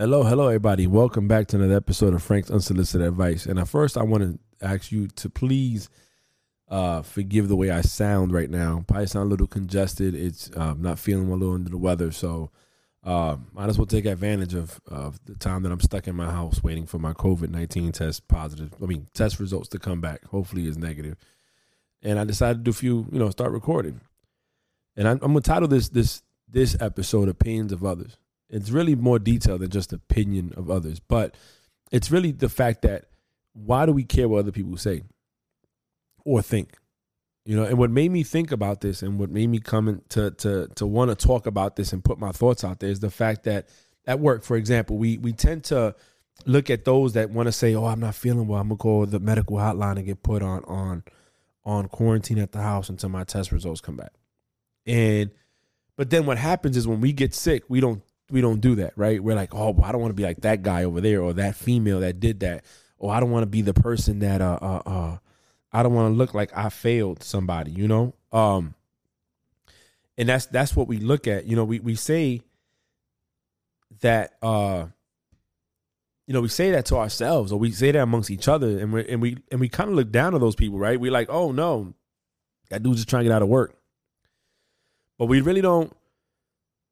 Hello, hello, everybody. Welcome back to another episode of Frank's Unsolicited Advice. And at first, I want to ask you to please uh, forgive the way I sound right now. Probably sound a little congested. It's uh, not feeling a little under the weather, so uh, might as well take advantage of, of the time that I'm stuck in my house waiting for my COVID nineteen test positive. I mean, test results to come back. Hopefully, is negative. And I decided to do a few, you know, start recording. And I'm, I'm gonna title this this this episode "Opinions of Others." It's really more detailed than just opinion of others, but it's really the fact that why do we care what other people say or think? You know, and what made me think about this and what made me come in to to to want to talk about this and put my thoughts out there is the fact that at work, for example, we we tend to look at those that want to say, "Oh, I'm not feeling well. I'm gonna call the medical hotline and get put on on on quarantine at the house until my test results come back." And but then what happens is when we get sick, we don't we don't do that, right? We're like, oh, I don't want to be like that guy over there or that female that did that, or I don't want to be the person that uh uh, uh I don't want to look like I failed somebody, you know. Um, and that's that's what we look at. You know, we we say that uh you know, we say that to ourselves or we say that amongst each other and we and we and we kind of look down on those people, right? We're like, oh no, that dude's just trying to get out of work. But we really don't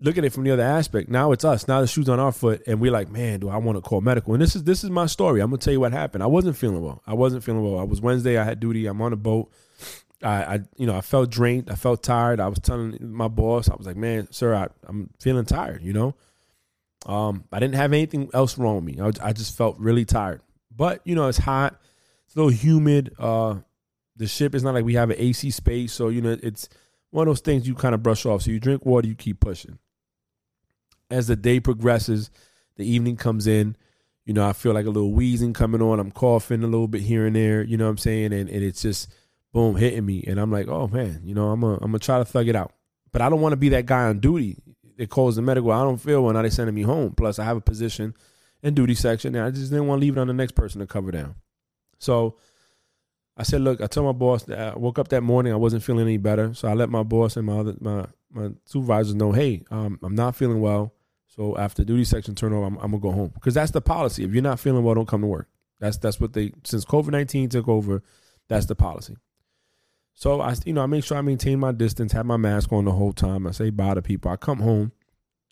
look at it from the other aspect. Now it's us. Now the shoes on our foot, and we're like, man, do I want to call medical? And this is this is my story. I'm gonna tell you what happened. I wasn't feeling well. I wasn't feeling well. I was Wednesday. I had duty. I'm on a boat. I, I you know, I felt drained. I felt tired. I was telling my boss, I was like, man, sir, I, I'm feeling tired. You know, um, I didn't have anything else wrong with me. I, I just felt really tired. But you know, it's hot. It's a little humid. Uh, the ship is not like we have an AC space, so you know, it's one of those things you kind of brush off. So you drink water, you keep pushing as the day progresses, the evening comes in, you know, I feel like a little wheezing coming on. I'm coughing a little bit here and there, you know what I'm saying? And, and it's just boom hitting me. And I'm like, oh man, you know, I'm going I'm to try to thug it out. But I don't want to be that guy on duty that calls the medical. I don't feel well. Now they're sending me home. Plus, I have a position in duty section, and I just didn't want to leave it on the next person to cover down. So I said, look, I told my boss that I woke up that morning, I wasn't feeling any better. So I let my boss and my other my my supervisors know, hey, um, I'm not feeling well. So after duty section turnover, I'm, I'm gonna go home because that's the policy. If you're not feeling well, don't come to work. That's that's what they since COVID nineteen took over. That's the policy. So I, you know, I make sure I maintain my distance, have my mask on the whole time. I say bye to people. I come home,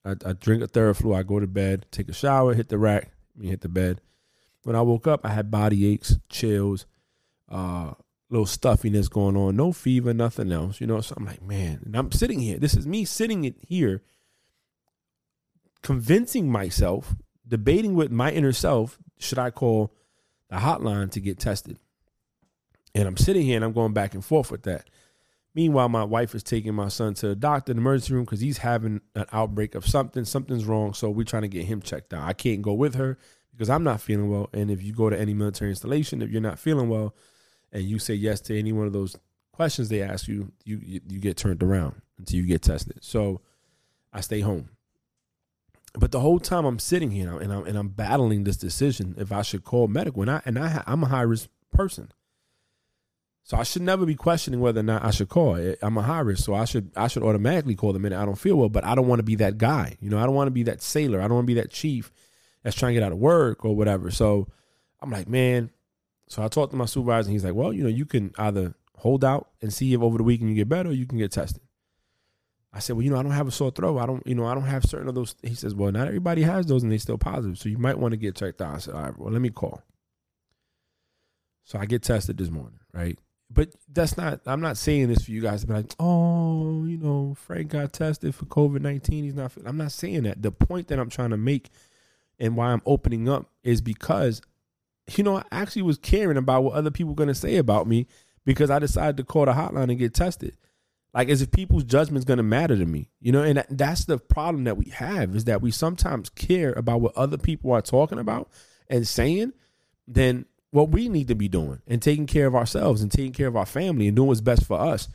I, I drink a Theraflu. I go to bed, take a shower, hit the rack, I hit the bed. When I woke up, I had body aches, chills, uh, little stuffiness going on, no fever, nothing else. You know, so I'm like, man, and I'm sitting here. This is me sitting here convincing myself, debating with my inner self, should I call the hotline to get tested? And I'm sitting here and I'm going back and forth with that. Meanwhile, my wife is taking my son to the doctor in the emergency room because he's having an outbreak of something. Something's wrong. So we're trying to get him checked out. I can't go with her because I'm not feeling well. And if you go to any military installation, if you're not feeling well and you say yes to any one of those questions they ask you, you, you, you get turned around until you get tested. So I stay home. But the whole time I'm sitting here and I'm and I'm battling this decision if I should call medical, and I and I I'm a high risk person, so I should never be questioning whether or not I should call. I'm a high risk, so I should I should automatically call the minute I don't feel well. But I don't want to be that guy, you know. I don't want to be that sailor. I don't want to be that chief that's trying to get out of work or whatever. So I'm like, man. So I talked to my supervisor, and he's like, well, you know, you can either hold out and see if over the weekend you get better, or you can get tested. I said, well, you know, I don't have a sore throat. I don't, you know, I don't have certain of those. He says, well, not everybody has those and they still positive. So you might want to get checked out. I said, all right, well, let me call. So I get tested this morning, right? But that's not, I'm not saying this for you guys to be like, oh, you know, Frank got tested for COVID 19. He's not, I'm not saying that. The point that I'm trying to make and why I'm opening up is because, you know, I actually was caring about what other people were going to say about me because I decided to call the hotline and get tested like as if people's judgment is going to matter to me you know and that, that's the problem that we have is that we sometimes care about what other people are talking about and saying than what we need to be doing and taking care of ourselves and taking care of our family and doing what's best for us.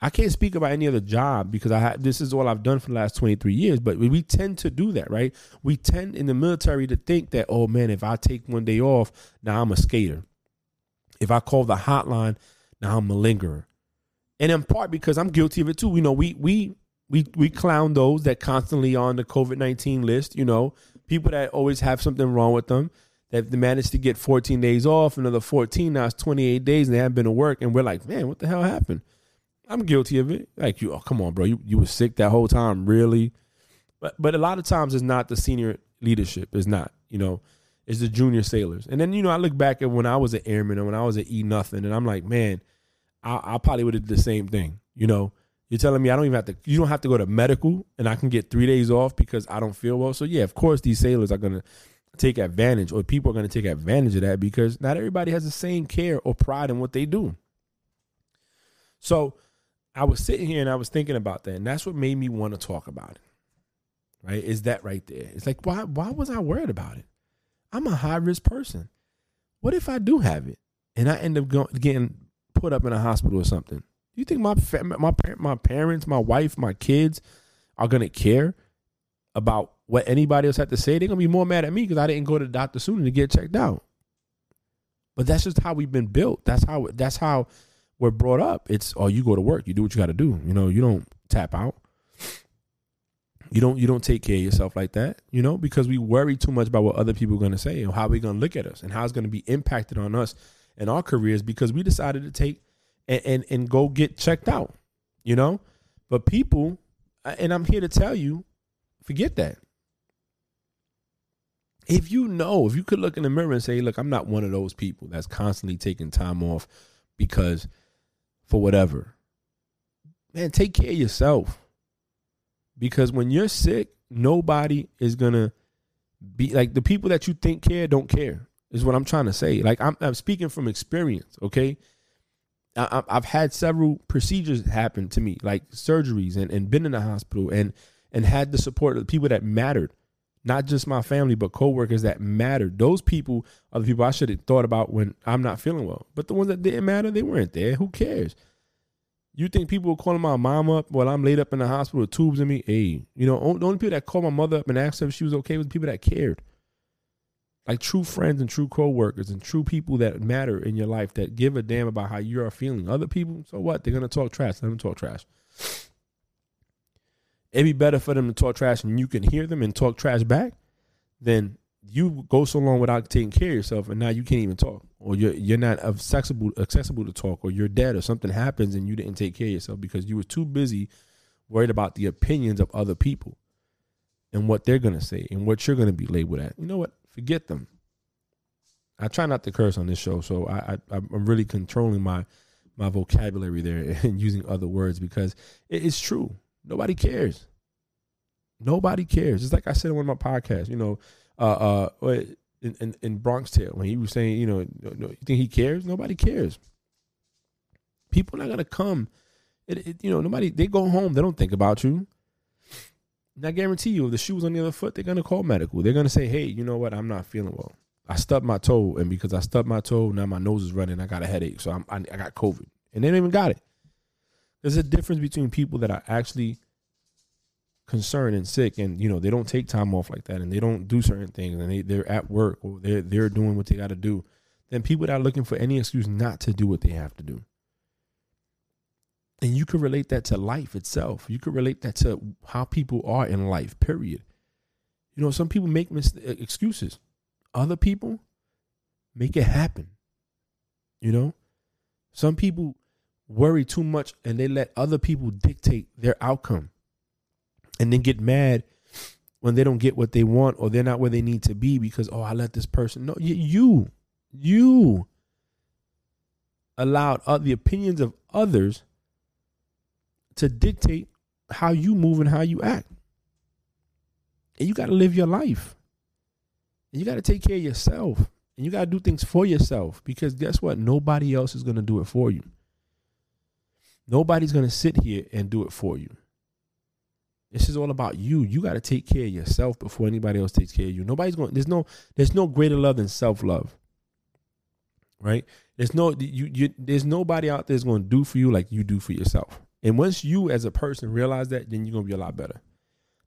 I can't speak about any other job because i have this is all i've done for the last 23 years but we tend to do that right? We tend in the military to think that oh man if i take one day off now i'm a skater. If i call the hotline now i'm a lingerer and in part because I'm guilty of it too. You know, we we we we clown those that constantly on the COVID nineteen list. You know, People that always have something wrong with them that managed to get 14 days off, another 14, now it's 28 days and they haven't been to work. And we're like, man, what the hell happened? I'm guilty of it. Like you, oh come on, bro, you you were sick that whole time, really? But but a lot of times it's not the senior leadership. It's not, you know, it's the junior sailors. And then you know I look back at when I was an airman and when I was at E nothing, and I'm like, man, I, I probably would have the same thing. You know, you're telling me I don't even have to. You don't have to go to medical, and I can get three days off because I don't feel well. So yeah, of course these sailors are gonna take advantage, or people are gonna take advantage of that because not everybody has the same care or pride in what they do. So I was sitting here and I was thinking about that, and that's what made me want to talk about it. Right? Is that right there? It's like why why was I worried about it? I'm a high risk person. What if I do have it and I end up going, getting put up in a hospital or something? Do you think my my my parents, my wife, my kids are gonna care about what anybody else had to say? They're gonna be more mad at me because I didn't go to the doctor sooner to get checked out. But that's just how we've been built. That's how that's how we're brought up. It's oh, you go to work, you do what you got to do. You know, you don't tap out. You don't you don't take care of yourself like that. You know, because we worry too much about what other people are gonna say and how we're gonna look at us and how it's gonna be impacted on us and our careers because we decided to take and, and, and go get checked out, you know? But people, and I'm here to tell you, forget that. If you know, if you could look in the mirror and say, look, I'm not one of those people that's constantly taking time off because for whatever, man, take care of yourself. Because when you're sick, nobody is going to be like the people that you think care don't care, is what I'm trying to say. Like, I'm, I'm speaking from experience, okay? I, have had several procedures happen to me, like surgeries, and, and been in the hospital, and and had the support of the people that mattered, not just my family, but coworkers that mattered. Those people are the people I should have thought about when I'm not feeling well. But the ones that didn't matter, they weren't there. Who cares? You think people were calling my mom up while I'm laid up in the hospital with tubes in me? Hey, you know, the only people that called my mother up and asked her if she was okay was people that cared like true friends and true co-workers and true people that matter in your life that give a damn about how you are feeling. Other people, so what? They're gonna talk trash. Let them talk trash. It'd be better for them to talk trash and you can hear them and talk trash back than you go so long without taking care of yourself and now you can't even talk or you're you're not accessible accessible to talk or you're dead or something happens and you didn't take care of yourself because you were too busy worried about the opinions of other people and what they're gonna say and what you're gonna be labeled at. You know what? Forget them. I try not to curse on this show, so I, I am really controlling my my vocabulary there and using other words because it is true. Nobody cares. Nobody cares. It's like I said in one of my podcasts. You know, uh, uh, in, in, in Bronx Tale when he was saying, you know, you think he cares? Nobody cares. People are not gonna come. It, it, you know, nobody. They go home. They don't think about you. And I guarantee you, if the shoe was on the other foot, they're gonna call medical. They're gonna say, "Hey, you know what? I'm not feeling well. I stubbed my toe, and because I stubbed my toe, now my nose is running. I got a headache, so I'm, I, I got COVID, and they don't even got it. There's a difference between people that are actually concerned and sick, and you know they don't take time off like that, and they don't do certain things, and they they're at work or they're they're doing what they got to do. Then people that are looking for any excuse not to do what they have to do. And you can relate that to life itself. You can relate that to how people are in life, period. You know, some people make mis- uh, excuses, other people make it happen. You know, some people worry too much and they let other people dictate their outcome and then get mad when they don't get what they want or they're not where they need to be because, oh, I let this person know. You, you allowed the opinions of others to dictate how you move and how you act. And you got to live your life. And you got to take care of yourself. And you got to do things for yourself because guess what? Nobody else is going to do it for you. Nobody's going to sit here and do it for you. This is all about you. You got to take care of yourself before anybody else takes care of you. Nobody's going there's no there's no greater love than self-love. Right? There's no you, you there's nobody out there that's going to do for you like you do for yourself. And once you as a person realize that, then you're gonna be a lot better.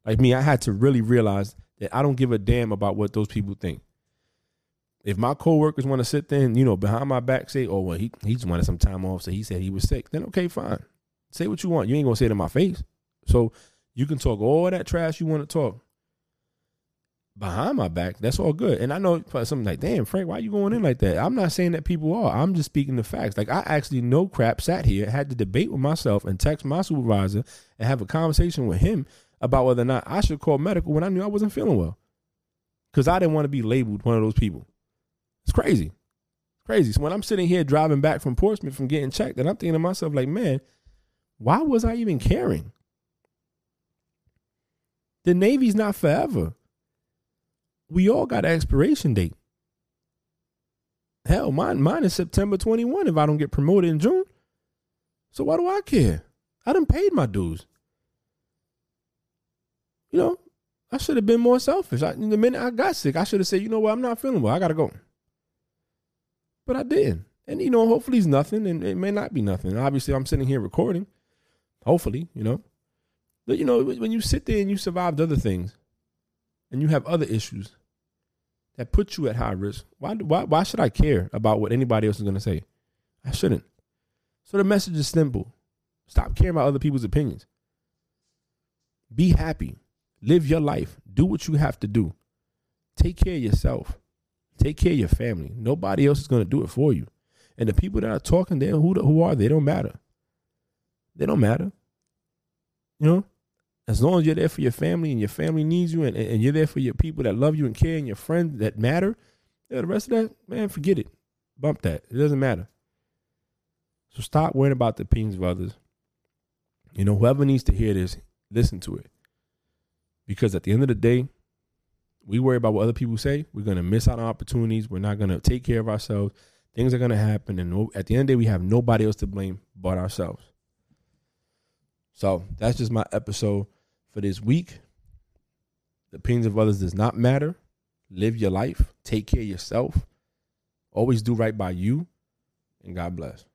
Like me, I had to really realize that I don't give a damn about what those people think. If my coworkers want to sit there and, you know, behind my back say, oh, well, he, he just wanted some time off, so he said he was sick, then okay, fine. Say what you want. You ain't gonna say it in my face. So you can talk all that trash you want to talk. Behind my back, that's all good. And I know something like, damn, Frank, why are you going in like that? I'm not saying that people are. I'm just speaking the facts. Like I actually no crap sat here, had to debate with myself and text my supervisor and have a conversation with him about whether or not I should call medical when I knew I wasn't feeling well. Cause I didn't want to be labeled one of those people. It's crazy. It's crazy. So when I'm sitting here driving back from Portsmouth from getting checked, and I'm thinking to myself, like, man, why was I even caring? The Navy's not forever. We all got an expiration date. Hell, mine mine is September 21 if I don't get promoted in June. So why do I care? I done paid my dues. You know, I should have been more selfish. I, the minute I got sick, I should have said, you know what, I'm not feeling well. I gotta go. But I didn't. And you know, hopefully it's nothing, and it may not be nothing. Obviously, I'm sitting here recording. Hopefully, you know. But you know, when you sit there and you survived other things, and you have other issues that put you at high risk, why why why should I care about what anybody else is gonna say? I shouldn't. So the message is simple. Stop caring about other people's opinions. Be happy. Live your life. Do what you have to do. Take care of yourself. Take care of your family. Nobody else is going to do it for you. And the people that are talking there, who who are they? Don't matter. They don't matter. You know, as long as you're there for your family and your family needs you, and, and you're there for your people that love you and care, and your friends that matter. Yeah, the rest of that, man, forget it. Bump that. It doesn't matter. So stop worrying about the opinions of others. You know, whoever needs to hear this, listen to it. Because at the end of the day, we worry about what other people say. We're going to miss out on opportunities. We're not going to take care of ourselves. Things are going to happen. And at the end of the day, we have nobody else to blame but ourselves. So that's just my episode for this week. The opinions of others does not matter. Live your life. Take care of yourself. Always do right by you. And God bless.